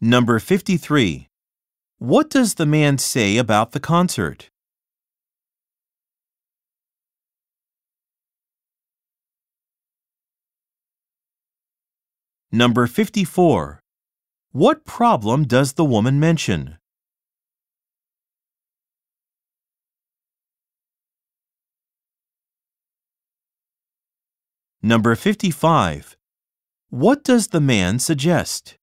Number 53. What does the man say about the concert? Number 54. What problem does the woman mention? Number 55. What does the man suggest?